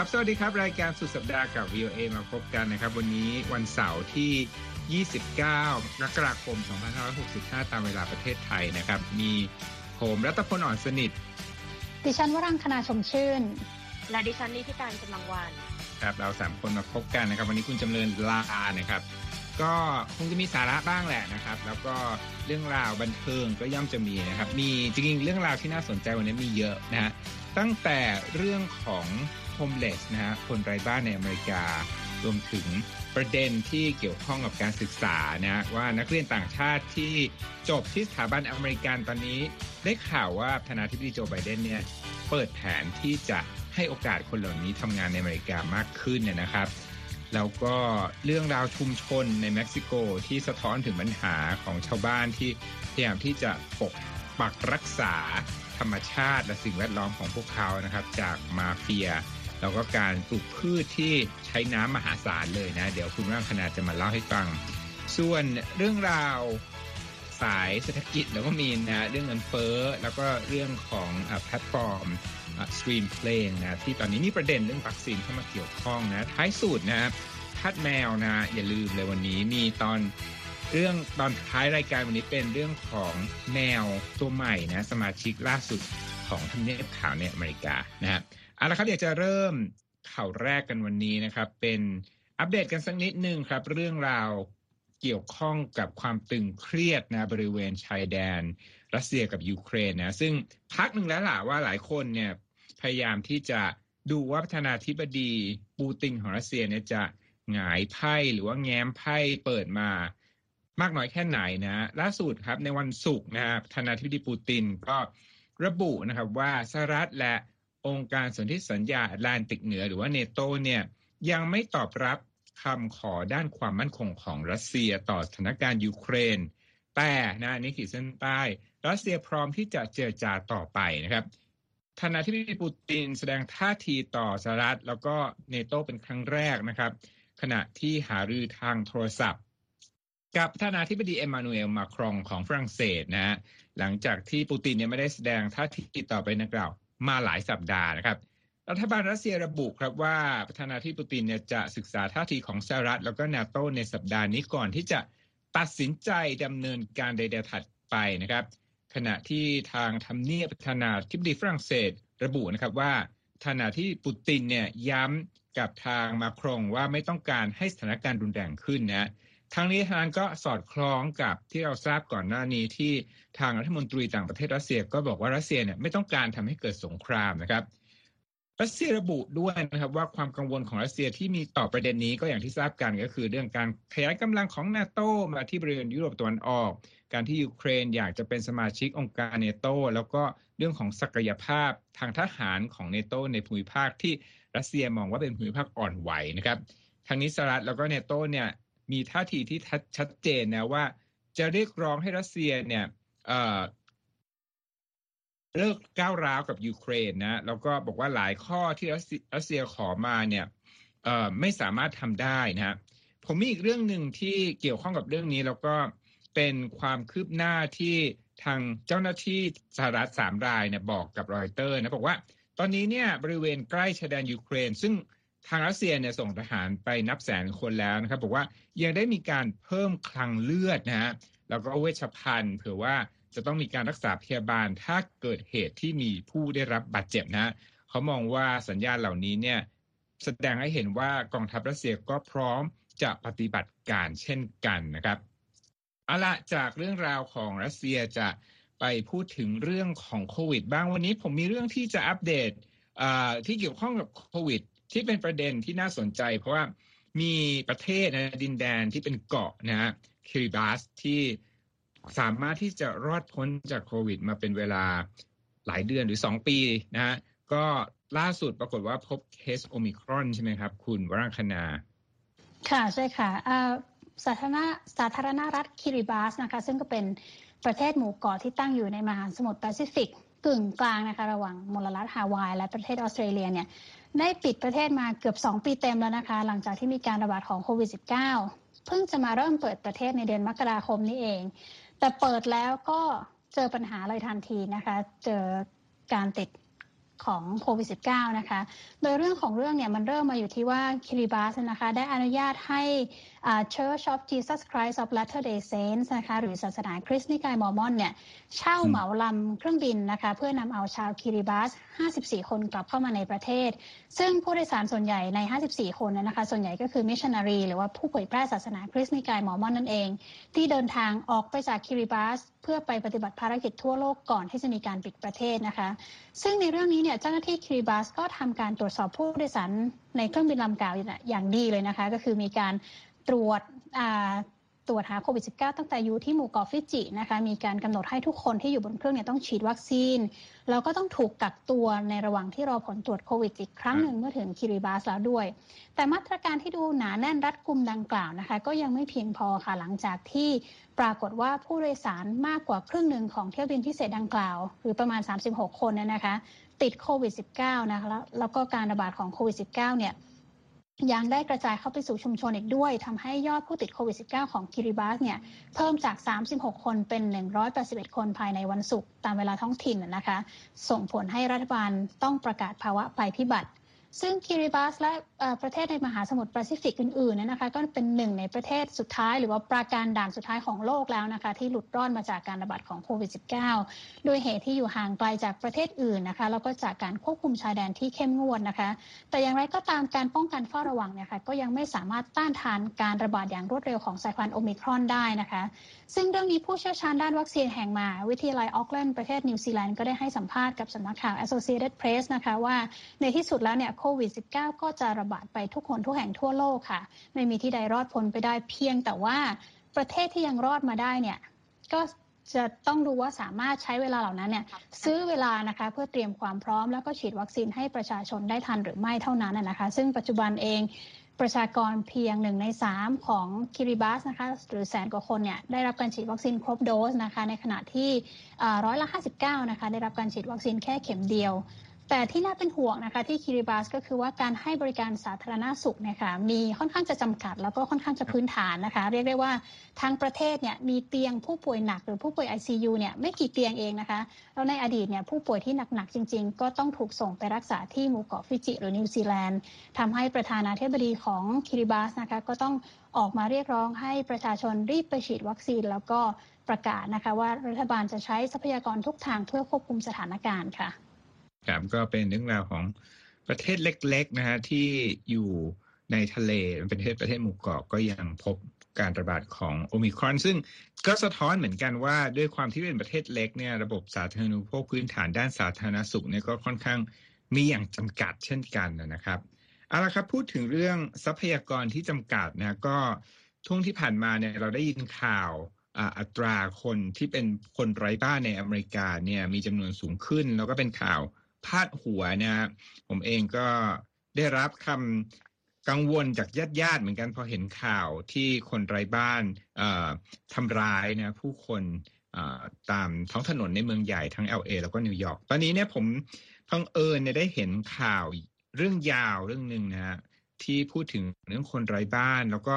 ครับ สวัสดีครับ รายการสุดสัปดาห์กับ VOA มาพบกันนะครับ วันนี้วันเสาร์ที่ 29กรกฎาคม 2565 ตามเวลาประเทศไทยนะครับ มีผมรัตพลอ่อนสนิท ดิฉันวรังคณาชมชื่น และดิฉันนิติการกำลังวันครับเราสามคนมาพบกันนะครับ วันนี้คุณจำเริญลานะครับ ก็คงจะมีสาระบ้างแหละนะครับ แล้วก็เรื่องราวบันเทิงก็ย่อมจะมีนะครับ มีจริงๆเรื่องราวที่น่าสนใจวันนี้มีเยอะนะฮะ ตั้งแต่เรื่องของ homeless นะฮะคนไร้บ้านในอเมริการวมถึงประเด็นที่เกี่ยวข้องกับการศึกษานะว่านักเรียนต่างชาติที่จบที่สถาบันอเมริกันตอนนี้ได้ข่าวว่าประธานาธิบดีโจไบเดนเนี่ยเปิดแผนที่จะให้โอกาสคนเหล่านี้ทำงานในอเมริกามากขึ้นเนี่ยนะครับแล้วก็เรื่องราวชุมชนในเม็กซิโกที่สะท้อนถึงปัญหาของชาวบ้านที่พยายามที่จะปกปักรักษา ธรรมชาติและสิ่งแวดล้อมของพวกเขานะครับ จากมาเฟีย แล้วก็การปลูกพืชที่ใช้น้ำมหาศาลเลยนะ เดี๋ยวคุณร่างคณาจะมาเล่าให้ฟัง ส่วนเรื่องราวสายเศรษฐกิจแล้วก็มีนะเรื่องเงินเฟ้อแล้วก็เรื่องของแพลตฟอร์มสตรีมเพลงนะที่ตอนนี้มีประเด็นเรื่องวัคซีนเข้ามาเกี่ยวข้องนะท้ายสุดนะทาสแมวนะอย่าลืมเลยวันนี้มีตอน เรื่องตอนท้ายรายการวันนี้เป็นเรื่องของแมวตัวใหม่นะสมาชิกล่าสุดของทำเนียบข่าวในอเมริกานะฮะเอาละครับอยากจะเริ่มข่าวแรกกันวันนี้นะครับ เป็นอัปเดตกันสักนิดนึงครับ เรื่องราวเกี่ยวข้องกับความตึงเครียดนะบริเวณชายแดน รัสเซียกับยูเครนนะซึ่งพักหนึ่งแล้วล่ะว่าหลายคนเนี่ยพยายามที่จะดูว่าประธานาธิบดีปูตินของรัสเซียเนี่ยจะหงายไพ่หรือว่าแง้มไพ่เปิดมา มากน้อยแค่ไหนนะล่าสุดครับในวันศุกร์นะฮะประธนาธิบดีปูตินก็ระบุนะครับว่าสหรัฐและองค์การสนธิสัญญาแอตแลนติกเหนือหรือว่าเนโตเนี่ยยังไม่ตอบรับคำขอด้านความมั่นคงของรัสเซียต่อสถานการณ์ยูเครน แต่นะนี่ขีดเส้นใต้รัสเซียพร้อมที่จะเจรจาต่อไปนะครับประธานาธิบดีปูตินแสดงท่าทีต่อสหรัฐแล้วก็นาโตเป็นครั้งแรกนะครับ ขณะที่หารือทางโทรศัพท์ กับประธานาธิบดีเอ็มมานูเอลมาครองของฝรั่งเศสนะฮะหลังจากที่ปูตินเนี่ยไม่ได้แสดงท่าทีต่อไปนักล่าวมาหลายสัปดาห์นะครับรัฐบาลรัสเซียระบุครับว่าประธานาธิบดีปูตินเนี่ยจะศึกษาท่าทีของสหรัฐแล้วก็นาโตในสัปดาห์นี้ก่อนที่จะตัดสินใจดำเนินการใดๆถัดไปนะครับ ขณะที่ทางทำเนียบประธานาธิบดีฝรั่งเศส ระบุนะครับว่าประธานาธิบดีปูตินเนี่ยย้ำกับทางมาครงว่าไม่ต้องการให้สถานการณ์รุนแรงขึ้นนะ ทางนี้ทางก็สอดคล้องกับที่เราทราบก่อนหน้านี้ที่ทางรัฐมนตรีต่างประเทศรัสเซียก็บอกว่ารัสเซียเนี่ยไม่ต้องการทำให้เกิดสงครามนะครับรัสเซียระบุด้วยนะครับว่าความกังวลของรัสเซียที่มีต่อประเด็นนี้ก็อย่างที่ทราบกันก็คือเรื่องการขยายกำลังของนาโตมาที่บริเวณยุโรปตะวันออก การที่ยูเครนอยากจะเป็นสมาชิกองค์การเนโตแล้วก็เรื่องของศักยภาพทางทหารของเนโตในภูมิภาคที่รัสเซียมองว่าเป็นภูมิภาคอ่อนไหวนะครับทางนี้สหรัฐแล้วก็เนโตเนี่ย มีท่าทีที่ชัดเจนนะว่า จะเรียกร้องให้รัสเซียเนี่ยเลิกก้าวร้าวกับยูเครนนะแล้วก็บอกว่าหลายข้อที่รัสเซียขอมาเนี่ยไม่สามารถทำได้นะผมมีอีกเรื่องหนึ่งที่เกี่ยวข้องกับเรื่องนี้แล้วก็เป็นความคืบหน้าที่ทางเจ้าหน้าที่สหรัฐสามรายเนี่ยบอกกับรอยเตอร์นะบอกว่า ตอนนี้เนี่ยบริเวณใกล้ชายแดนยูเครน ซึ่ง ทางรัสเซียเนี่ยส่งทหารไปนับแสนคนแล้วนะครับบอกว่ายังได้มีการเพิ่มคลังเลือดนะฮะแล้วก็เวชภัณฑ์เผื่อว่าจะต้องมีการรักษาพยาบาลถ้าเกิดเหตุที่มีผู้ได้รับบาดเจ็บนะเขามองว่าสัญญาณเหล่านี้เนี่ยแสดงให้เห็นว่ากองทัพรัสเซียก็พร้อมจะปฏิบัติการเช่นกันนะครับเอาละจากเรื่องราวของรัสเซียจะไปพูดถึงเรื่องของโควิด บ้างวันนี้ผมมีเรื่องที่จะอัปเดตที่เกี่ยวข้องกับโควิด ที่เป็นประเด็นที่น่าสนใจ เพราะว่ามีประเทศนะดินแดนที่เป็นเกาะนะฮะคิริบาสที่สามารถที่จะรอดพ้นจากโควิด มาเป็นเวลาหลายเดือนหรือสองปีนะฮะก็ล่าสุดปรากฏว่าพบเคสโอมิครอนใช่ไหมครับ คุณวรังคณา ค่ะใช่ค่ะสาธารณสาธารณรัฐคิริบาสนะคะ ซึ่งก็เป็นประเทศหมู่เกาะที่ตั้งอยู่ในมหาสมุทรแปซิฟิก กึ่งกลางนะคะระหว่างมลรัฐฮาวาย และประเทศออสเตรเลียเนี่ยได้ปิดประเทศมาเกือบ 2 ปีเต็มแล้วนะคะ หลังจากที่มีการระบาดของโควิด -19 เพิ่งจะมาเริ่มเปิดประเทศในเดือนมกราคมนี้เอง แต่เปิดแล้วก็เจอปัญหาเลยทันทีนะคะ เจอการติดของโควิด -19 นะคะ โดยเรื่องของเรื่องเนี่ยมันเริ่มมาอยู่ที่ว่าคิริบาสนะคะ ได้อนุญาตให้ Church of Jesus Christ of Latter-day Saints นะคะหรือศาสนาคริสต์นิกายมอร์มอนเนี่ยเช่าเหมาลำเครื่องบินนะคะเพื่อนำเอาชาวคิริบาส54 คนกลับเข้ามาในประเทศ ซึ่งผู้โดยสารส่วนใหญ่ใน 54 คนนะคะส่วนใหญ่ก็คือมิชชันนารี หรือว่าผู้เผยแพร่ศาสนาคริสต์นิกายมอร์มอนนั่นเอง ที่เดินทางออกไปจากคิริบาสเพื่อไปปฏิบัติภารกิจทั่วโลกก่อนที่จะมีการปิดประเทศนะคะ ซึ่งในเรื่องนี้เนี่ยเจ้าหน้าที่คิริบาสก็ทำการตรวจสอบผู้โดยสารในเครื่องบินลำเก่าอย่างดีเลยนะคะ ก็คือมีการ ตรวจตรวจหาโควิด -19 ตั้งแต่อยู่ที่หมู่เกาะฟิจินะคะ มีการกำหนดให้ทุกคนที่อยู่บนเครื่องเนี่ยต้องฉีดวัคซีน แล้วก็ต้องถูกกักตัวในระหว่างที่รอผลตรวจโควิดอีกครั้งหนึ่งเมื่อถึงคิริบาสแล้วด้วย แต่มาตรการที่ดูหนาแน่นรัดกุมดังกล่าวนะคะ ก็ยังไม่เพียงพอค่ะหลังจากที่ปรากฏว่าผู้โดยสารมากกว่าครึ่งหนึ่งของเที่ยวบินพิเศษดังกล่าว หรือประมาณ 36 คนเนี่ยนะคะ ติดโควิด -19 นะคะแล้วก็การระบาดของโควิด -19 เนี่ย ยังได้กระจายเข้าไปสู่ชุมชนอีกด้วยทำให้ยอดผู้ติดโควิด -19 ของคิริบาสเนี่ยเพิ่มจาก 36 คนเป็น 181 คนภายในวันศุกร์ตามเวลาท้องถิ่นนะคะ ส่งผลให้รัฐบาลต้องประกาศภาวะภัยพิบัติ ซึ่งคิริบัสและประเทศในมหาสมุทรแปซิฟิกอื่นๆนะคะก็เป็นหนึ่งในประเทศสุดท้าย หรือว่าปราการด่านสุดท้ายของโลกแล้วนะคะที่หลุดรอดมาจากการระบาดของโควิด -19 โดยเหตุที่อยู่ห่างไกลจากประเทศอื่นนะคะแล้วก็จากการควบคุมชายแดนที่เข้มงวดนะคะ แต่อย่างไรก็ตามการป้องกันเฝ้าระวังเนี่ยค่ะก็ยังไม่สามารถต้านทานการระบาดอย่างรวดเร็วของสายพันธุ์โอมิครอนได้นะคะ ซึ่งเรื่องนี้ผู้เชี่ยวชาญด้านวัคซีนแห่งมา วิทยาลัยออกแลนด์ประเทศนิวซีแลนด์ก็ได้ให้สัมภาษณ์กับสำนักข่าว Associated Press นะคะว่าในที่สุดแล้วเนี่ยโควิด -19 ก็จะระบาดไปทุกคนทุกแห่งทั่วโลกค่ะ ไม่มีที่ใดรอดพ้นไปได้เพียงแต่ว่าประเทศที่ยังรอดมาได้เนี่ยก็จะต้องดูว่าสามารถใช้เวลาเหล่านั้นเนี่ยซื้อเวลานะคะเพื่อเตรียมความพร้อม แล้วก็ฉีดวัคซีนให้ประชาชนได้ทันหรือไม่เท่านั้นนะคะ ซึ่งปัจจุบันเองประชากรเพียงหนึ่งในสามของคิริบาสนะคะหรือแสนกว่าคนเนี่ยได้รับการฉีดวัคซีนครบโดสนะคะในขณะที่ร้อยละ 59 นะคะได้รับการฉีดวัคซีนแค่เข็มเดียว แต่ที่น่าเป็นห่วงนะคะที่คิริบาสก็คือว่าการให้บริการสาธารณาสุขเนี่ยค่ะมีค่อนข้างจะจำกัด แล้วก็ค่อนข้างจะพื้นฐานนะคะ เรียกได้ว่าทางประเทศเนี่ยมีเตียงผู้ป่วยหนักหรือผู้ป่วย ICU เนี่ยไม่กี่เตียงเองนะคะแล้วในอดีตเนี่ยผู้ป่วยที่หนักๆจริง ๆ ก็ต้องถูกส่งไปรักษาที่หมู่เกาะฟิจิหรือนิวซีแลนด์ทำให้ประธานาธิบดีของคิริบาสนะคะก็ต้องออกมาเรียกร้องให้ประชาชนรีบไปฉีดวัคซีน แล้วก็ประกาศนะคะว่ารัฐบาลจะใช้ทรัพยากรทุกทางเพื่อควบคุมสถานการณ์ค่ะ ครับก็เป็นเรื่องราวของประเทศเล็ก ๆ นะฮะที่อยู่ในทะเลเป็นประเทศประเทศหมู่เกาะก็ยังพบการระบาดของโอมิครอน ซึ่งก็สะท้อนเหมือนกันว่าด้วยความที่เป็นประเทศเล็กเนี่ยระบบสาธารณูปโภคพื้นฐานด้านสาธารณสุขเนี่ยก็ค่อนข้างมีอย่างจำกัดเช่นกันนะครับเอาละครับพูดถึงเรื่องทรัพยากรที่จำกัดนะก็ช่วงที่ผ่านมาเนี่ยเราได้ยินข่าวอัตราคนที่เป็นคนไร้บ้านในอเมริกาเนี่ยมีจำนวนสูงขึ้น แล้วก็เป็นข่าว พาดหัวนะผมเองก็ได้รับคำกังวลจากญาติญาติเหมือนกันพอเห็นข่าวที่คนไร้บ้านทำร้ายนะผู้คนตามท้องถนนในเมืองใหญ่ทั้ง LA แล้วก็นิวยอร์กตอนนี้เนี่ยผมบังเอิญเนี่ยได้เห็นข่าวเรื่องยาวเรื่องหนึ่งนะฮะที่พูดถึงเรื่องคนไร้บ้าน แล้วก็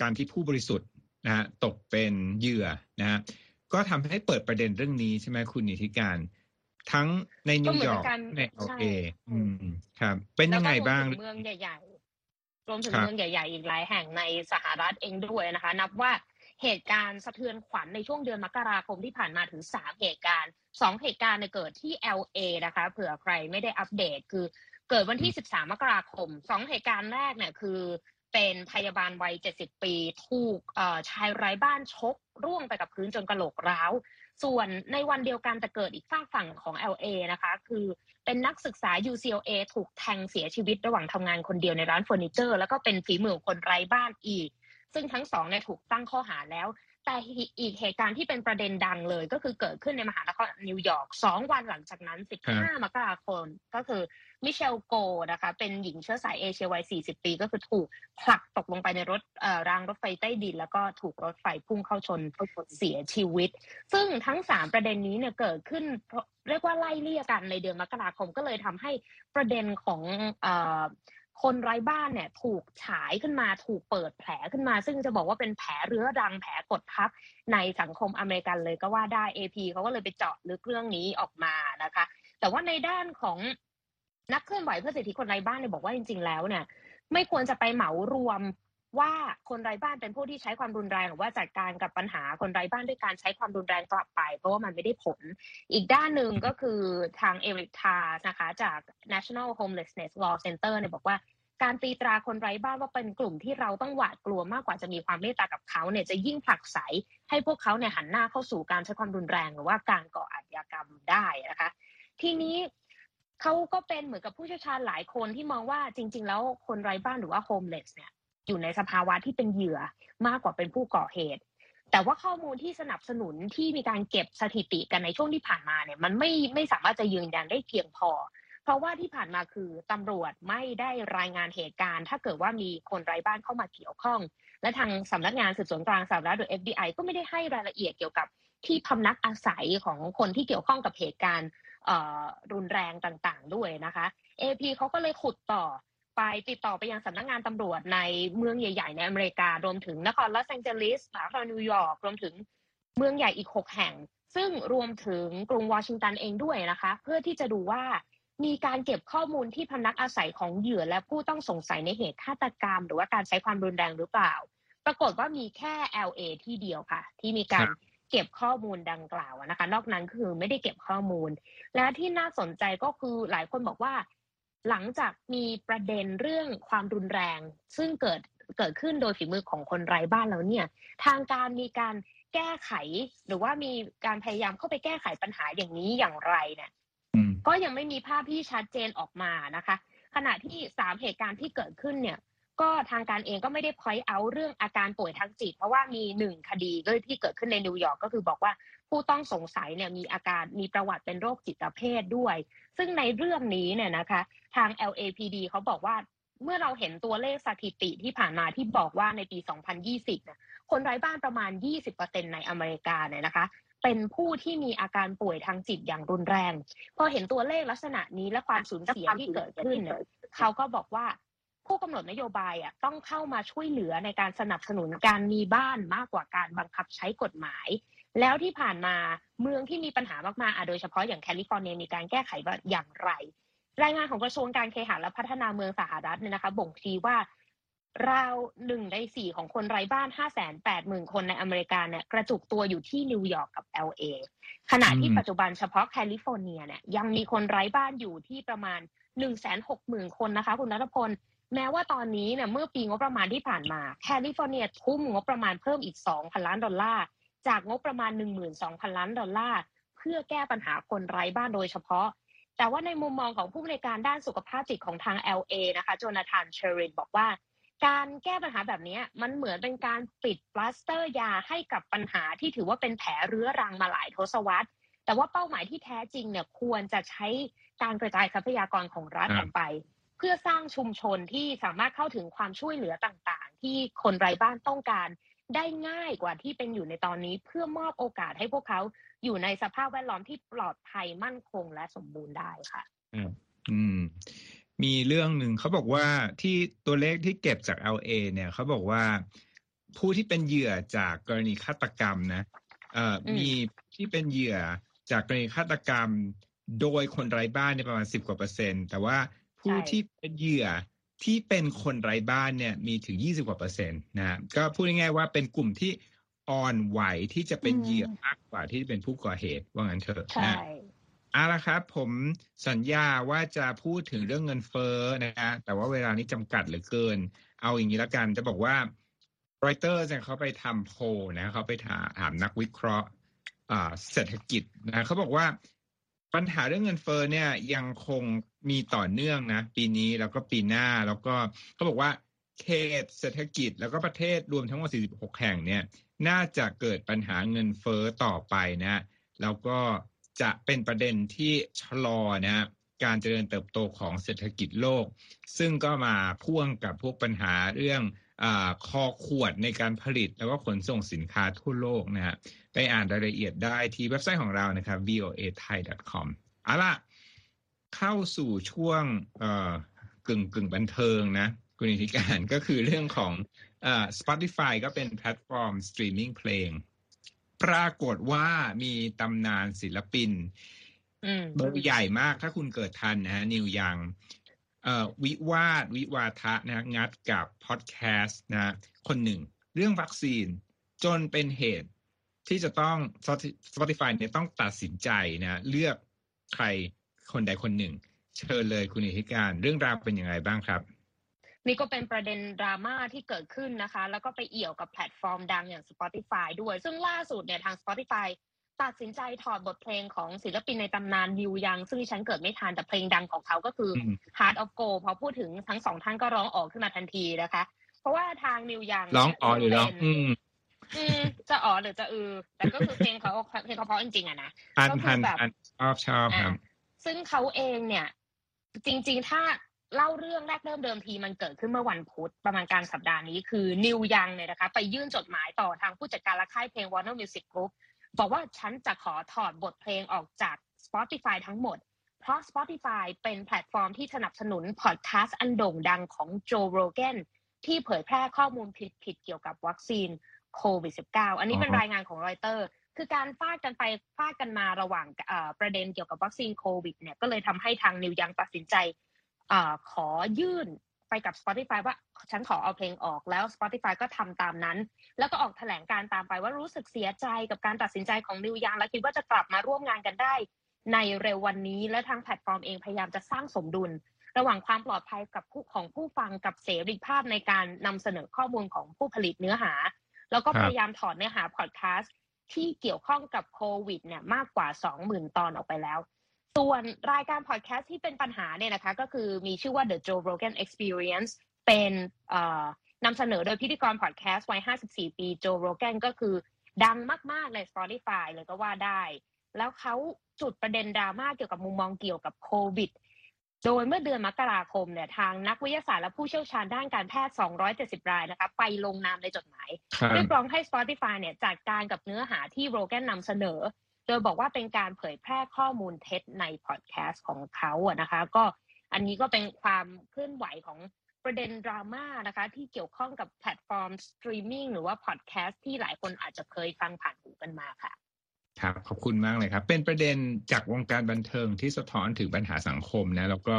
การที่ผู้บริสุทธิ์นะฮะตกเป็นเหยื่อนะฮะก็ทำให้เปิดประเด็นเรื่องนี้ใช่ไหมคุณนิติการ ทั้งในนิวยอร์กใน LA อืมครับ เป็นยังไงบ้างเมืองใหญ่ๆรวมถึงเมืองใหญ่ ๆ อีกหลายแห่งในสหรัฐเองด้วยนะคะ นับว่าเหตุการณ์สะเทือนขวัญในช่วงเดือนมกราคมที่ผ่านมาถึงสามเหตุการณ์สองเหตุการณ์เกิดที่ LA นะคะ เผื่อใครไม่ได้อัปเดตคือเกิดวันที่ 13 มกราคมสองเหตุการณ์แรกเนี่ยคือเป็นพยาบาลวัย 70 ปี ถูกชายไร้บ้านชก ร่วงไปกับพื้นจนกระโหลกร้าว ส่วนในวันเดียวกันแต่เกิดอีกฝากฝั่งของ LA นะคะ คือเป็นนักศึกษา UCLA ถูกแทงเสียชีวิตระหว่างทำงานคนเดียวในร้านเฟอร์นิเจอร์ แล้วก็เป็นฝีมือคนไร้บ้านอีก ซึ่งทั้งสองเนี่ยถูกตั้งข้อหาแล้ว แต่อีกเหตุการณ์ที่เป็นประเด็นดังเลย ก็คือเกิดขึ้นในมหานครนิวยอร์กสองวันหลังจากนั้น 15 มกราคม ก็คือมิเชลโกนะคะ เป็นหญิงเชื้อสายเอเชียวัย 40 ปี ก็คือถูกผลักตกลงไปในรถรางรถไฟใต้ดิน แล้วก็ถูกรถไฟพุ่งเข้าชนเสียชีวิต ซึ่งทั้ง 3 ประเด็นนี้เนี่ยเกิดขึ้นเรียกว่าไล่เลี่ยกันในเดือนมกราคมก็เลยทำให้ประเด็นของ คนไร้บ้านเนี่ยถูกฉายขึ้นมาถูกเปิดแผลขึ้นมา ซึ่งจะบอกว่าเป็นแผลเรื้อรังแผลกดทับในสังคมอเมริกันเลยก็ว่าได้ AP เขาก็เลยไปเจาะลึกเรื่องนี้ออกมานะคะ แต่ว่าในด้านของนักเคลื่อนไหวเพื่อสิทธิคนไร้บ้านเนี่ยบอกว่าจริง ๆ แล้วเนี่ยไม่ควรจะไปเหมารวม ว่าคนไร้บ้านเป็นผู้ที่ใช้ความรุนแรงหรือว่าจัดการกับปัญหาคนไร้บ้านด้วยการใช้ความรุนแรงกลับไป เพราะว่ามันไม่ได้ผล อีกด้านหนึ่งก็คือทางเอริกทานะคะจาก National Homelessness Law Center เนี่ยบอกว่าการตีตราคนไร้บ้านว่าเป็นกลุ่มที่เราต้องหวาดกลัวมากกว่าจะมีความเมตตากับเขาเนี่ยจะยิ่งผลักไสให้พวกเขาเนี่ยหันหน้าเข้าสู่การใช้ความรุนแรงหรือว่าการก่ออาชญากรรมได้นะคะ ทีนี้เขาก็เป็นเหมือนกับผู้เชี่ยวชาญหลายคนที่มองว่าจริง ๆ แล้วคนไร้บ้านหรือว่าโฮมเลสเนี่ย อยู่ในสภาวะที่เป็นเหยื่อมากกว่าเป็นผู้ก่อเหตุ แต่ว่าข้อมูลที่สนับสนุนที่มีการเก็บสถิติกันในช่วงที่ผ่านมาเนี่ยมันไม่ไม่สามารถจะยืนยันได้เพียงพอ เพราะว่าที่ผ่านมาคือตำรวจไม่ได้รายงานเหตุการณ์ ถ้าเกิดว่ามีคนไร้บ้านเข้ามาเกี่ยวข้อง และทางสำนักงานสืบสวนกลางสหรัฐหรือ FBI ก็ไม่ได้ให้รายละเอียดเกี่ยวกับที่พำนักอาศัยของคนที่เกี่ยวข้องกับเหตุการณ์รุนแรงต่างๆด้วยนะคะ AP เขาก็เลยขุดต่อ ไปติดต่อไปยังสำนักงานตำรวจในเมืองใหญ่ ๆ ในอเมริกา รวมถึงนครลอสแองเจลิสมหานครนิวยอร์กรวมถึงเมืองใหญ่อีก6แห่ง ซึ่งรวมถึงกรุงวอชิงตันเองด้วยนะคะ เพื่อที่จะดูว่ามีการเก็บข้อมูลที่พนักอาศัยของเหยื่อและผู้ต้องสงสัยในเหตุฆาตกรรม หรือว่าการใช้ความรุนแรงหรือเปล่า ปรากฏว่ามีแค่ LA ที่เดียวค่ะ ที่มีการเก็บข้อมูลดังกล่าวนะคะ นอกนั้นคือไม่ได้เก็บข้อมูล และที่น่าสนใจก็คือหลายคนบอกว่า หลังจากมีประเด็นเรื่องความรุนแรง ซึ่งเกิดเกิดขึ้นโดยฝีมือของคนไร้บ้านแล้วเนี่ย ทางการมีการแก้ไข หรือว่ามีการพยายามเข้าไปแก้ไขปัญหาอย่างนี้อย่างไรเนี่ยก็ยังไม่มีภาพที่ชัดเจนออกมานะคะ ขณะที่สามเหตุการณ์ที่เกิดขึ้นเนี่ย ก็ทางการเองก็ไม่ได้พอยเอาเรื่องอาการป่วยทางจิต เพราะว่ามีหนึ่งคดีก็ที่เกิดขึ้นในนิวยอร์กก็คือบอกว่า ผู้ต้องสงสัยเนี่ยมีอาการมีประวัติเป็นโรคจิตเภทด้วย ซึ่งในเรื่องนี้เนี่ยนะคะทาง LAPD เขาบอกว่าเมื่อเราเห็นตัวเลขสถิติที่ผ่านมาที่บอกว่าในปี 2020เนี่ยคนไร้บ้านประมาณ 20%ในอเมริกาเนี่ยนะคะ เป็นผู้ที่มีอาการป่วยทางจิตอย่างรุนแรง พอเห็นตัวเลขลักษณะนี้และความสูญเสียที่เกิดขึ้นเนี่ยเขาก็บอกว่าผู้กำหนดนโยบายอะต้องเข้ามาช่วยเหลือในการสนับสนุนการมีบ้านมากกว่าการบังคับใช้กฎหมาย แล้วที่ผ่านมาเมืองที่มีปัญหามากๆโดยเฉพาะอย่างแคลิฟอร์เนียมีการแก้ไขว่าอย่างไร รายงานของกระทรวงการเคหะและพัฒนาเมืองสหรัฐเนี่ยนะคะบ่งชี้ว่าราวหนึ่งในสี่ของคนไร้บ้านห้าแสนแปดหมื่นคนในอเมริกาเนี่ยกระจุกตัวอยู่ที่นิวยอร์กกับ LA ขณะที่ปัจจุบันเฉพาะแคลิฟอร์เนียเนี่ยยังมีคนไร้บ้านอยู่ที่ประมาณหนึ่งแสนหกหมื่นคนนะคะ คุณนัทพล แม้ว่าตอนนี้เนี่ยเมื่อปีงบประมาณที่ผ่านมา แคลิฟอร์เนียทุ่มงบประมาณเพิ่มอีก 2,000 ล้านดอลลาร์ จากงบประมาณ 12,000 ล้านดอลลาร์เพื่อแก้ปัญหาคนไร้บ้านโดยเฉพาะ แต่ว่าในมุมมองของผู้บริการด้านสุขภาพจิตของทาง LA นะคะโจนาธานเชอรินบอกว่า การแก้ปัญหาแบบนี้มันเหมือนเป็นการปิดปลาสเตอร์ยาให้กับปัญหาที่ถือว่าเป็นแผลเรื้อรังมาหลายทศวรรษ แต่ว่าเป้าหมายที่แท้จริงเนี่ยควรจะใช้การกระจายทรัพยากรของรัฐออกไป เพื่อสร้างชุมชนที่สามารถเข้าถึงความช่วยเหลือต่างๆ ที่คนไร้บ้านต้องการ ได้ง่ายกว่าที่เป็นอยู่ในตอนนี้ เพื่อมอบโอกาสให้พวกเขาอยู่ในสภาพแวดล้อมที่ปลอดภัยมั่นคงและสมบูรณ์ได้ค่ะ อืมมีเรื่องหนึ่งเขาบอกว่าที่ตัวเลขที่เก็บจาก LA เนี่ยเขาบอกว่าผู้ที่เป็นเหยื่อจากกรณีฆาตกรรมนะเอ่อมีที่เป็นเหยื่อจากกรณีฆาตกรรม โดยคนไร้บ้านในประมาณสิบกว่าเปอร์เซ็นต์แต่ว่าผู้ที่เป็นเหยื่อ ที่เป็นคนไร้บ้านเนี่ยมีถึงยี่สิบกว่าเปอร์เซ็นต์นะก็พูดง่ายๆว่าเป็นกลุ่มที่อ่อนไหวที่จะเป็นเหยื่อมากกว่าที่เป็นผู้ก่อเหตุว่างั้นเถอะนะเอาละครับ ผมสัญญาว่าจะพูดถึงเรื่องเงินเฟ้อนะฮะแต่ว่าเวลานี้จำกัดเหลือเกิน เอาอย่างนี้แล้วกันจะบอกว่ารอยเตอร์เนี่ยเขาไปทำโพนะเขาไปถามถามนักวิเคราะห์เศรษฐกิจนะเขาบอกว่า ปัญหาเรื่องเงินเฟ้อเนี่ยยังคงมีต่อเนื่องนะ ปีนี้แล้วก็ปีหน้าแล้วก็เขาบอกว่าเขตเศรษฐกิจแล้วก็ประเทศรวมทั้งหมด 46 แห่งเนี่ยน่าจะเกิดปัญหาเงินเฟ้อต่อไปนะแล้วก็จะเป็นประเด็นที่ชะลอนะการเจริญเติบโตของเศรษฐกิจโลก ซึ่งก็มาพ่วงกับพวกปัญหาเรื่อง คอขวดในการผลิตแล้วก็ขนส่งสินค้าทั่วโลกนะฮะไปอ่านรายละเอียดได้ที่เว็บไซต์ของเรานะครับ voa thai com เอาล่ะ เข้าสู่ช่วงกึ่งกึ่งบันเทิงนะ คุณอิทธิการก็คือเรื่องของอ Spotify ก็เป็นแพลตฟอร์มสตรีมมิ่งเพลง ปรากฏว่ามีตำนานศิลปินเบอร์ใหญ่มากถ้าคุณเกิดทันนะฮะ Neil Young เอ่อ วิวาทวิวาทะนะงัดกับพอดแคสต์นะคนหนึ่ง เรื่องวัคซีนจนเป็นเหตุที่จะต้อง Spotify เนี่ยต้องตัดสินใจนะเลือกใครคนใดคนหนึ่ง เชิญเลยคุณอิทธิการเรื่องราวเป็นยังไงบ้างครับนี่ก็เป็นประเด็นดราม่าที่เกิดขึ้นนะคะ แล้วก็ไปเอี่ยวกับแพลตฟอร์มดังอย่าง Spotify ด้วย ซึ่งล่าสุดเนี่ยทาง Spotify ตัดสินใจถอดบทเพลงของศิลปินในตำนานนิวยัง ซึ่งฉันเกิดไม่ทันแต่เพลงดังของเขาก็คือ Heart of Gold พอพูดถึงทั้งสองท่านก็ร้องออกขึ้นมาทันทีนะคะ เพราะว่าทางนิวยังร้องอ๋อหรือร้องอืมจะอ๋อหรือจะอือ แต่ก็คือเพลงเขาเพลงเขาเพราะจริงๆอะนะก็คือแบบชอบชอบครับซึ่งเขาเองเนี่ย จริง ๆ ถ้าเล่าเรื่องแรกเริ่มเดิมทีมันเกิดขึ้นเมื่อวันพุธประมาณกลางสัปดาห์นี้คือนิวยังเนี่ยนะคะ ไปยื่นจดหมายต่อทางผู้จัดการและค่ายเพลง Warner Music Group บอกว่าฉันจะขอถอดบทเพลงออกจาก Spotify ทั้งหมด เพราะ Spotify เป็นแพลตฟอร์มที่สนับสนุนพอดแคสต์อันโด่งดังของโจโรแกนที่เผยแพร่ข้อมูลผิดๆเกี่ยวกับวัคซีนโควิด -19 อันนี้เป็นรายงานของรอยเตอร์ คือการฟาดกันไปฟาดกันมาระหว่างประเด็นเกี่ยวกับวัคซีนโควิดเนี่ยก็เลยทำให้ทางนีล ยังตัดสินใจอขอยื่น ไปกับ Spotify ว่าฉันขอเอาเพลงออกแล้ว Spotify ก็ทำตามนั้น แล้วก็ออกแถลงการณ์ตามไปว่ารู้สึกเสียใจกับการตัดสินใจของนีล ยังและคิดว่าจะกลับมาร่วมงานกันได้ ในเร็ววันนี้และทางแพลตฟอร์มเองพยายามจะสร้างสมดุล ระหว่างความปลอดภัยกับผู้ของผู้ฟังกับเสรีภาพในการนำเสนอข้อมูลของผู้ผลิตเนื้อหา แล้วก็พยายามถอดเนื้อหาพอดแคสต์ที่เกี่ยวข้องกับโควิดเนี่ยมากกว่า 20,000 ตอนออกไปแล้ว ส่วนรายการพอดแคสต์ที่เป็นปัญหาเนี่ยนะคะ ก็คือมีชื่อว่า The Joe Rogan Experience เป็นนำเสนอโดยพิธีกรพอดแคสต์วัย 54 ปีโจโรแกนก็คือดังมาก ๆ ใน Spotify เลยก็ว่าได้ แล้วเขาจุดประเด็นดราม่าเกี่ยวกับมุมมองเกี่ยวกับโควิด โดยเมื่อเดือนมกราคมเนี่ยทางนักวิทยาศาสตร์และผู้เชี่ยวชาญด้านการแพทย์ 270 รายนะคะไปลงนามในจดหมายเรียกร้องให้ Spotify เนี่ยจัดการกับเนื้อหาที่โรแกนนำเสนอโดยบอกว่าเป็นการเผยแพร่ข้อมูลเท็จในพอดแคสต์ของเขาอะนะคะ ก็อันนี้ก็เป็นความเคลื่อนไหวของประเด็นดราม่านะคะที่เกี่ยวข้องกับแพลตฟอร์มสตรีมมิ่งหรือว่าพอดแคสต์ที่หลายคนอาจจะเคยฟังผ่านหูกันมาค่ะครับขอบคุณมากเลยครับ เป็นประเด็นจากวงการบันเทิงที่สะท้อนถึงปัญหาสังคมนะแล้วก็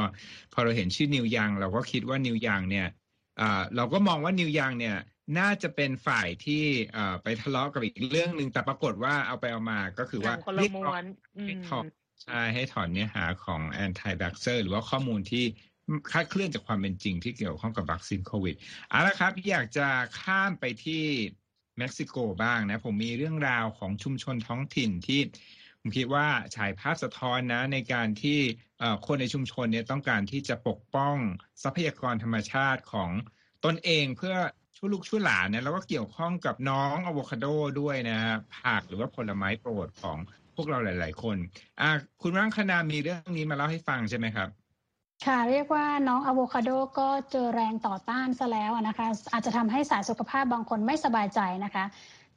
พอเราเห็นชื่อนิวยังเราก็คิดว่านิวยังเนี่ยเราก็มองว่านิวยังเนี่ย น่าจะเป็นฝ่ายที่ไปทะเลาะกับอีกเรื่องหนึ่งแต่ปรากฏว่าเอาไปเอามาก็คือว่าเรียกร้องให้ถอนใช่ให้ถอนเนื้อหาของ anti vaxxer หรือว่าข้อมูลที่คาดเคลื่อนจากความเป็นจริงที่เกี่ยวข้องกับวัคซีนโควิดเอาละครับ อยากจะข้ามไปที่เม็กซิโกบ้างนะ ผมมีเรื่องราวของชุมชนท้องถิ่นที่ผมคิดว่าฉายภาพสะท้อนนะในการที่คนในชุมชนเนี่ยต้องการที่จะปกป้องทรัพยากรธรรมชาติของตนเองเพื่อ ช่วยลูกช่วยหลานเนี่ยแล้วก็เกี่ยวข้องกับน้องอะโวคาโดด้วยนะฮะผักหรือว่าผลไม้โปรดของพวกเราหลาย ๆ คนอ่าคุณร่างคณามีเรื่องนี้มาเล่าให้ฟังใช่ไหมครับค่ะเรียกว่าน้องอะโวคาโดก็เจอแรงต่อต้านซะแล้วนะคะ อาจจะทำให้สายสุขภาพบางคนไม่สบายใจนะคะ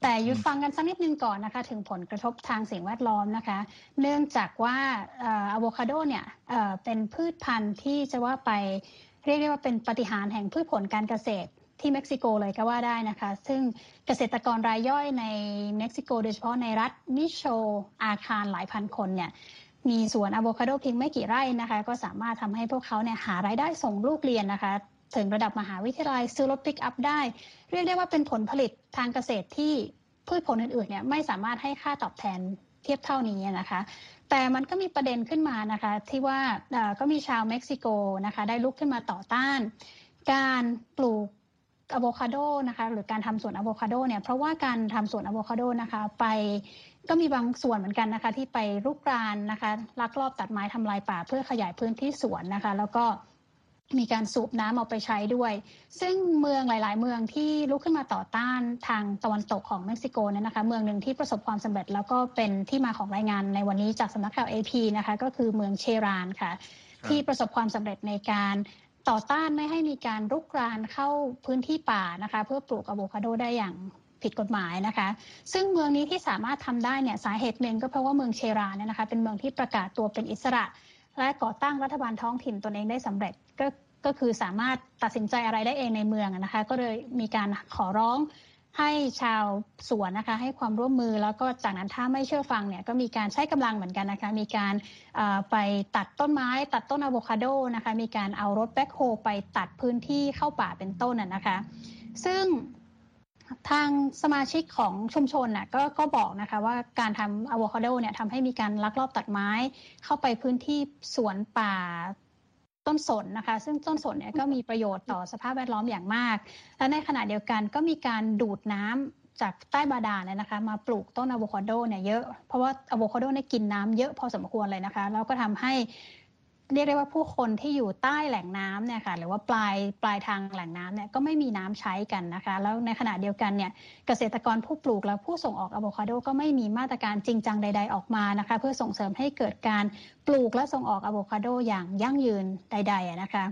แต่ยุดฟังกันสักนิดนึงก่อนนะคะ ถึงผลกระทบทางสิ่งแวดล้อมนะคะ เนื่องจากว่าอะโวคาโดเนี่ยเป็นพืชพันธุ์ที่จะว่าไปเรียกได้ว่าเป็นปฏิหารแห่งพืชผลการเกษตร ที่เม็กซิโกเลยก็ว่าได้นะคะ ซึ่งเกษตรกรรายย่อยในเม็กซิโก โดยเฉพาะในรัฐมิโชอาคารหลายพันคนเนี่ยมีสวนอะโวคาโดเพียงไม่กี่ไร่นะคะ ก็สามารถทำให้พวกเขาเนี่ยหารายได้ส่งลูกเรียนนะคะ ถึงระดับมหาวิทยาลัยซื้อรถปิกอัพได้ เรียกได้ว่าเป็นผลผลิตทางเกษตรที่พืชผลอื่นๆเนี่ยไม่สามารถให้ค่าตอบแทนเทียบเท่านี้นะคะ แต่มันก็มีประเด็นขึ้นมานะคะ ที่ว่าก็มีชาวเม็กซิโกนะคะ ได้ลุกขึ้นมาต่อต้าน การปลูก อะโวคาโดนะคะหรือการทำสวนอะโวคาโดเนี่ยเพราะว่าการทำสวนอะโวคาโดนะคะไปก็มีบางส่วนเหมือนกันนะคะที่ไปรุกรานนะคะลักลอบตัดไม้ทำลายป่าเพื่อขยายพื้นที่สวนนะคะ แล้วก็มีการสูบน้ำเอาไปใช้ด้วย ซึ่งเมืองหลาย ๆ เมืองที่ลุกขึ้นมาต่อต้านทางตะวันตกของเม็กซิโกเนี่ยนะคะ เมืองหนึ่งที่ประสบความสำเร็จแล้วก็เป็นที่มาของรายงานในวันนี้จากสำนักข่าว AP นะคะก็คือเมืองเชรานค่ะ ที่ประสบความสำเร็จในการ ต่อต้านไม่ให้มีการรุกรานเข้าพื้นที่ป่านะคะ เพื่อปลูกอะโวคาโดได้อย่างผิดกฎหมายนะคะ ซึ่งเมืองนี้ที่สามารถทำได้เนี่ยสาเหตุหนึ่งก็เพราะว่าเมืองเชราเนี่ยนะคะ เป็นเมืองที่ประกาศตัวเป็นอิสระ และก่อตั้งรัฐบาลท้องถิ่นตนเองได้สำเร็จก็ก็คือสามารถตัดสินใจอะไรได้เองในเมืองนะคะ ก็เลยมีการขอร้อง ให้ชาวสวนนะคะให้ความร่วมมือแล้วก็จากนั้นถ้าไม่เชื่อฟังเนี่ยก็มีการใช้กำลังเหมือนกันนะคะ มีการไปตัดต้นไม้ ตัดต้นอะโวคาโดนะคะ มีการเอารถแบ็คโฮไปตัดพื้นที่เข้าป่าเป็นต้นนะคะ ซึ่งทางสมาชิกของชุมชนน่ะกก็บอกนะคะว่าการทำอะโวคาโดเนี่ยทำให้มีการลักลอบตัดไม้เข้าไปพื้นที่สวนป่า ต้นสนนะคะ ซึ่งต้นสนเนี่ยก็มีประโยชน์ต่อสภาพแวดล้อมอย่างมาก และในขณะเดียวกันก็มีการดูดน้ำจากใต้บาดาลเนี่ยนะคะ มาปลูกต้นอะโวคาโดเนี่ยเยอะ เพราะว่าอะโวคาโดเนี่ยกินน้ำเยอะพอสมควรเลยนะคะ แล้วก็ทำให้ เรียกได้ว่าผู้คนที่อยู่ใต้แหล่งน้ำเนี่ยค่ะหรือว่าปลายปลายทางแหล่งน้ำเนี่ยก็ไม่มีน้ำใช้กันนะคะ แล้วในขณะเดียวกันเนี่ยเกษตรกรผู้ปลูกและผู้ส่งออกอะโวคาโดก็ไม่มีมาตรการจริงจังใด ๆออกมานะคะ เพื่อส่งเสริมให้เกิดการปลูกและส่งออกอะโวคาโดอย่างยั่งยืนใดๆนะคะ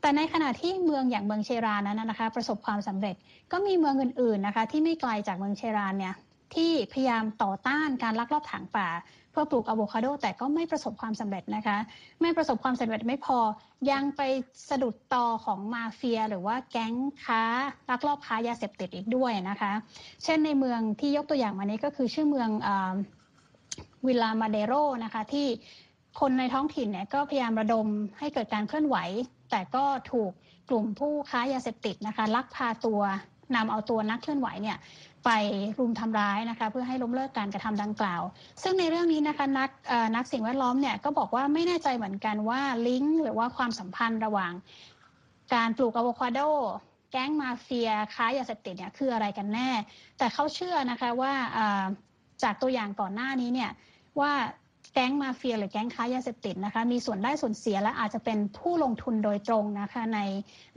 แต่ในขณะที่เมืองอย่างเมืองเชรานั้นนะคะ ประสบความสำเร็จก็มีเมืองอื่นๆนะคะ ที่ไม่ไกลจากเมืองเชรานเนี่ยที่พยายามต่อต้านการลักลอบถางป่า พื่อปลูกอะโวคาโดแต่ก็ไม่ประสบความสำเร็จนะคะ ไม่ประสบความสำเร็จไม่พอยังไปสะดุดต่อของมาเฟีย หรือว่าแก๊งค้าลักลอบค้ายาเสพติดอีกด้วยนะคะ เช่นในเมืองที่ยกตัวอย่างมานี้ก็คือชื่อเมืองวิลามาเดโรนะคะที่คนในท้องถิ่นเนี่ยก็พยายามระดมให้เกิดการเคลื่อนไหว แต่ก็ถูกกลุ่มผู้ค้ายาเสพติดนะคะลักพาตัวนำเอาตัวนักเคลื่อนไหวเนี่ย ไปรุมทำร้ายนะคะ เพื่อให้ล้มเลิกการกระทำดังกล่าว ซึ่งในเรื่องนี้นะคะนักนักสิ่งแวดล้อมเนี่ยก็บอกว่าไม่แน่ใจเหมือนกันว่าลิงก์หรือว่าความสัมพันธ์ระหว่าง การปลูกอะโวคาโดแก๊งมาเฟียค้ายาเสพติดเนี่ยคืออะไรกันแน่ แต่เขาเชื่อนะคะว่าจากตัวอย่างก่อนหน้านี้เนี่ยว่า แก๊งมาเฟียหรือแก๊งค้ายาเสพติดนะคะ มีส่วนได้ส่วนเสียและอาจจะเป็นผู้ลงทุนโดยตรงนะคะใน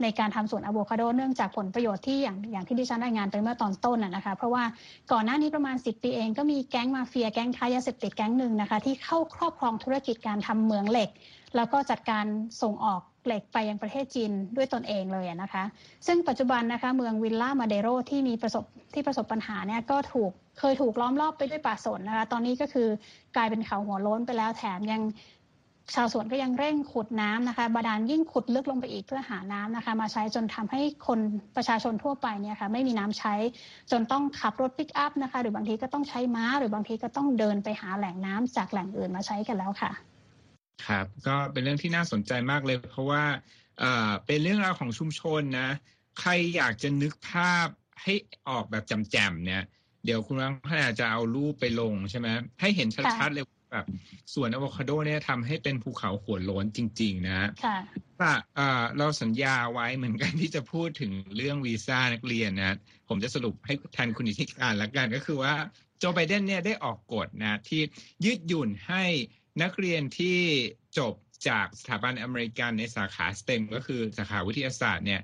ในการทำสวนอะโวคาโดเนื่องจากผลประโยชน์ที่อย่างอย่างที่ดิฉันรายงานไปเมื่อตอนต้นนะคะ เพราะว่าก่อนหน้านี้ประมาณ 10 ปีเองก็มีแก๊งมาเฟียแก๊งค้ายาเสพติดแก๊งหนึ่งนะคะที่เข้าครอบครองธุรกิจการทำเหมืองเหล็ก แล้วก็จัดการส่งออก เหล็กไปยังประเทศจีนด้วยตนเองเลยนะคะ ซึ่งปัจจุบันนะคะเมืองวิลล่ามาเดโรที่มีประสบที่ประสบปัญหาเนี่ยก็ถูกเคยถูกล้อมรอบไปด้วยป่าสนนะคะ ตอนนี้ก็คือกลายเป็นเขาหัวโล้นไปแล้วแถมยังชาวสวนก็ยังเร่งขุดน้ำนะคะบาดาลยิ่งขุดลึกลงไปอีกเพื่อหาน้ำนะคะ มาใช้จนทำให้คนประชาชนทั่วไปเนี่ยค่ะไม่มีน้ำใช้จนต้องขับรถปิกอัพนะคะ หรือบางทีก็ต้องใช้ม้า หรือบางทีก็ต้องเดินไปหาแหล่งน้ำจากแหล่งอื่นมาใช้กันแล้วค่ะ ครับ ก็เป็นเรื่องที่น่าสนใจมากเลย เพราะว่าเอ่อเป็นเรื่องราวของชุมชนนะ ใครอยากจะนึกภาพให้ออกแบบจำๆเนี่ย เดี๋ยวคุณรังพนาจะเอารูปไปลงใช่ไหมให้เห็นชัดๆเลยแบบสวนอะโวคาโดเนี่ยทำให้เป็นภูเขาหัวโล้นจริง ๆ นะค่ะเราสัญญาไว้เหมือนกันที่จะพูดถึงเรื่องวีซ่านักเรียนนะ ผมจะสรุปให้แทนคุณอิทธิการละกันก็คือว่าโจไบเดนเนี่ยได้ออกกฎนะ ที่ยืดหยุ่นให้ นักเรียนที่จบจากสถาบันอเมริกันในสาขา STEM ก็คือสาขาวิทยาศาสตร์เนี่ย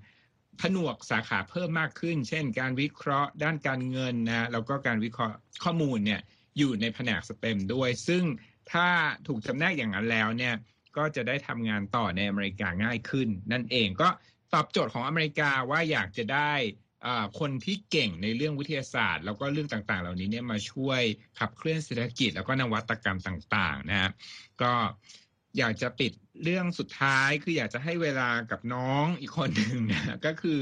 ผนวกสาขาเพิ่มมากขึ้น เช่น การวิเคราะห์ด้านการเงินนะแล้วก็การวิเคราะห์ข้อมูลเนี่ยอยู่ในแผนกสเต็มด้วย ซึ่งถ้าถูกจำแนกอย่างนั้นแล้วเนี่ยก็จะได้ทำงานต่อในอเมริกาง่ายขึ้น นั่นเองก็ตอบโจทย์ของอเมริกาว่าอยากจะได้ คนที่เก่งในเรื่องวิทยาศาสตร์ แล้วก็เรื่องต่างๆ เหล่านี้เนี่ยมาช่วยขับเคลื่อนเศรษฐกิจ แล้วก็นวัตกรรมต่างๆนะฮะก็อยากจะปิดเรื่องสุดท้ายคืออยากจะให้เวลากับน้องอีกคนหนึ่งนะก็คือ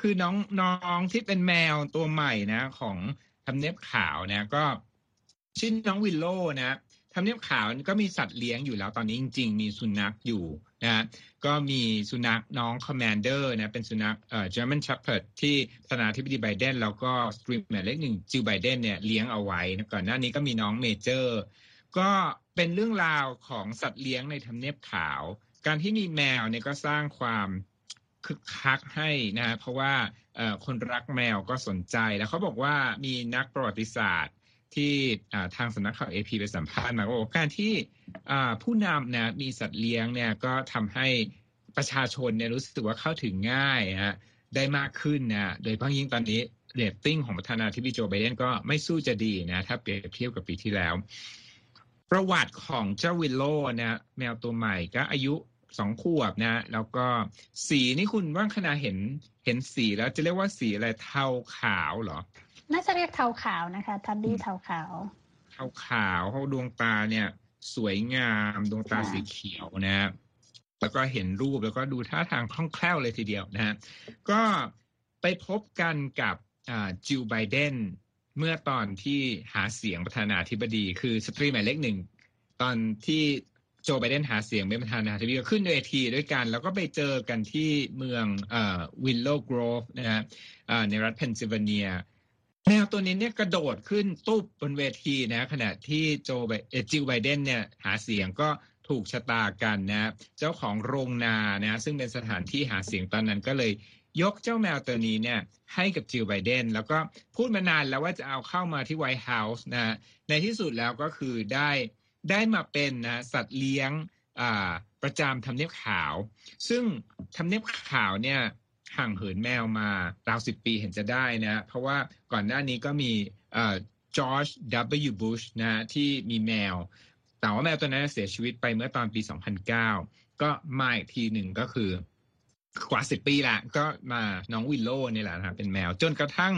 คือน้องน้องที่เป็นแมวตัวใหม่นะ ของทำเนียบขาวนะก็ชื่อน้องวิลโลนะ ทำเนียบขาวก็มีสัตว์เลี้ยงอยู่แล้วตอนนี้จริง ๆ มีสุนัขอยู่นะก็มีสุนัขน้องคอมมานเดอร์นะเป็นสุนัขเอ่อ German Shepherd ที่ประธานาธิบดีไบเดนแล้วก็สตรีหมายเลขหนึ่งจิลไบเดนเนี่ยเลี้ยงเอาไว้นะก่อนหน้านี้ก็มีน้องเมเจอร์ ก็เป็นเรื่องราวของสัตว์เลี้ยงในทำเนียบขาว การที่มีแมวเนี่ยก็สร้างความคึกคักให้นะเพราะว่าคนรักแมวก็สนใจแล้วเขาบอกว่ามีนักประวัติศาสตร์ ที่ทางสำนักข่าวเอพีไปสัมภาษณ์มาว่าการที่ผู้นำนะมีสัตว์เลี้ยงเนี่ยก็ทำให้ประชาชนเนี่ยรู้สึกว่าเข้าถึงง่ายฮะได้มากขึ้นนะโดยเฉพาะยิ่งตอนนี้เรตติ้งของประธานาธิบดีโจไบเดนก็ไม่สู้จะดีนะ ถ้าเปรียบเทียบกับปีที่แล้ว ประวัติของเจ้าวิลโลนะแมวตัวใหม่ก็อายุสองขวบนะ แล้วก็สีนี่คุณว่างขณะเห็นเห็นสีแล้วจะเรียกว่าสีอะไรเทาขาวเหรอ น่าจะเรียกเทาขาวนะคะ แท็บบี้เทาขาว เทาขาวเขาดวงตาเนี่ย สวยงามดวงตาสีเขียวนะแล้วก็เห็นรูปแล้วก็ดูท่าทางคล่องแคล่วเลยทีเดียวนะฮะก็ไปพบกันกับจิลไบเดนเมื่อตอนที่หาเสียงประธานาธิบดี คือสตรีหมายเลขหนึ่ง ตอนที่โจไบเดนหาเสียงเป็นประธานาธิบดีก็ขึ้นเวทีด้วยกัน แล้วก็ไปเจอกันที่เมืองวิลโลว์โกรฟนะฮะในรัฐเพนซิลเวเนีย แมวตัวนี้เนี่ยกระโดดขึ้นตุ๊บบนเวทีนะ ขณะที่โจจิลไบเดนเนี่ยหาเสียงก็ถูกชะตากันนะ เจ้าของโรงนานะ ซึ่งเป็นสถานที่หาเสียงตอนนั้นก็เลยยกเจ้าแมวตัวนี้เนี่ยให้กับจิลไบเดน แล้วก็พูดมานานแล้วว่าจะเอาเข้ามาที่ไวท์เฮาส์นะในที่สุดแล้วก็คือได้ได้มาเป็นนะสัตว์เลี้ยงประจำทำเนียบขาว ซึ่งทำเนียบขาวเนี่ย ห่างเหินแมวมาราวสิบปีเห็นจะได้นะ เพราะว่าก่อนหน้านี้ก็มีจอร์จ W. บุชนะที่มีแมว แต่ว่าแมวตัวนั้นเสียชีวิตไปเมื่อตอนปี 2009 ก็มาอีกทีหนึ่งก็คือกว่าสิบปีละก็มาน้องวิลโลนี่แหละนะเป็นแมว จนกระทั่ง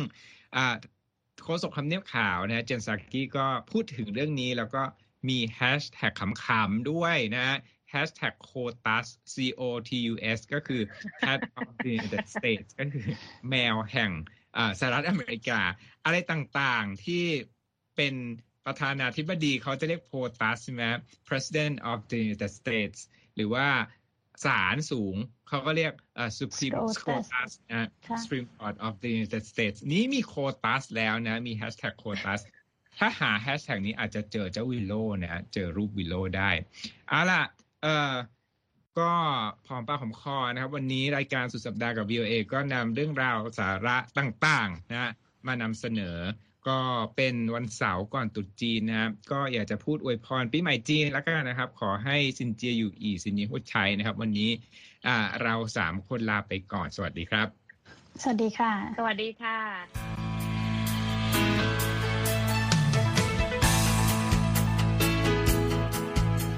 โฆษกคำเนียบข่าวนะเจนซากี้ก็พูดถึงเรื่องนี้แล้วก็มีแฮชแท็กขำๆด้วยนะ แฮชแท็ก COTUS C O T U S ก็คือ Cat of the United States ก็คือแมวแห่งสหรัฐอเมริกา อะไรต่างๆที่เป็นประธานาธิบดีเขาจะเรียก POTUS ใช่ไหม President of the United States หรือว่าศาลสูงเขาก็เรียก Supreme Court นะ Supreme Court of the United States นี้มี COTUS แล้วนะ มีแฮชแท็ก COTUS ถ้าหาแฮชแท็กนี้อาจจะเจอเจ้าวิลโลนะเจอรูปวิลโลได้ เอาล่ะ เออก็พร้อมป้าผมคอนะครับ วันนี้รายการสุดสัปดาห์กับ VOA ก็นำเรื่องราวสาระต่างๆนะมานำเสนอ ก็เป็นวันเสาร์ก่อนตุษจีนนะครับ ก็อยากจะพูดอวยพรปีใหม่จีนแล้วกันนะครับ ขอให้ซินเจียอยู่อีซินเนียหุชัยนะครับ วันนี้อ่าเราสามคนลาไปก่อนสวัสดีครับ สวัสดีค่ะ สวัสดีค่ะ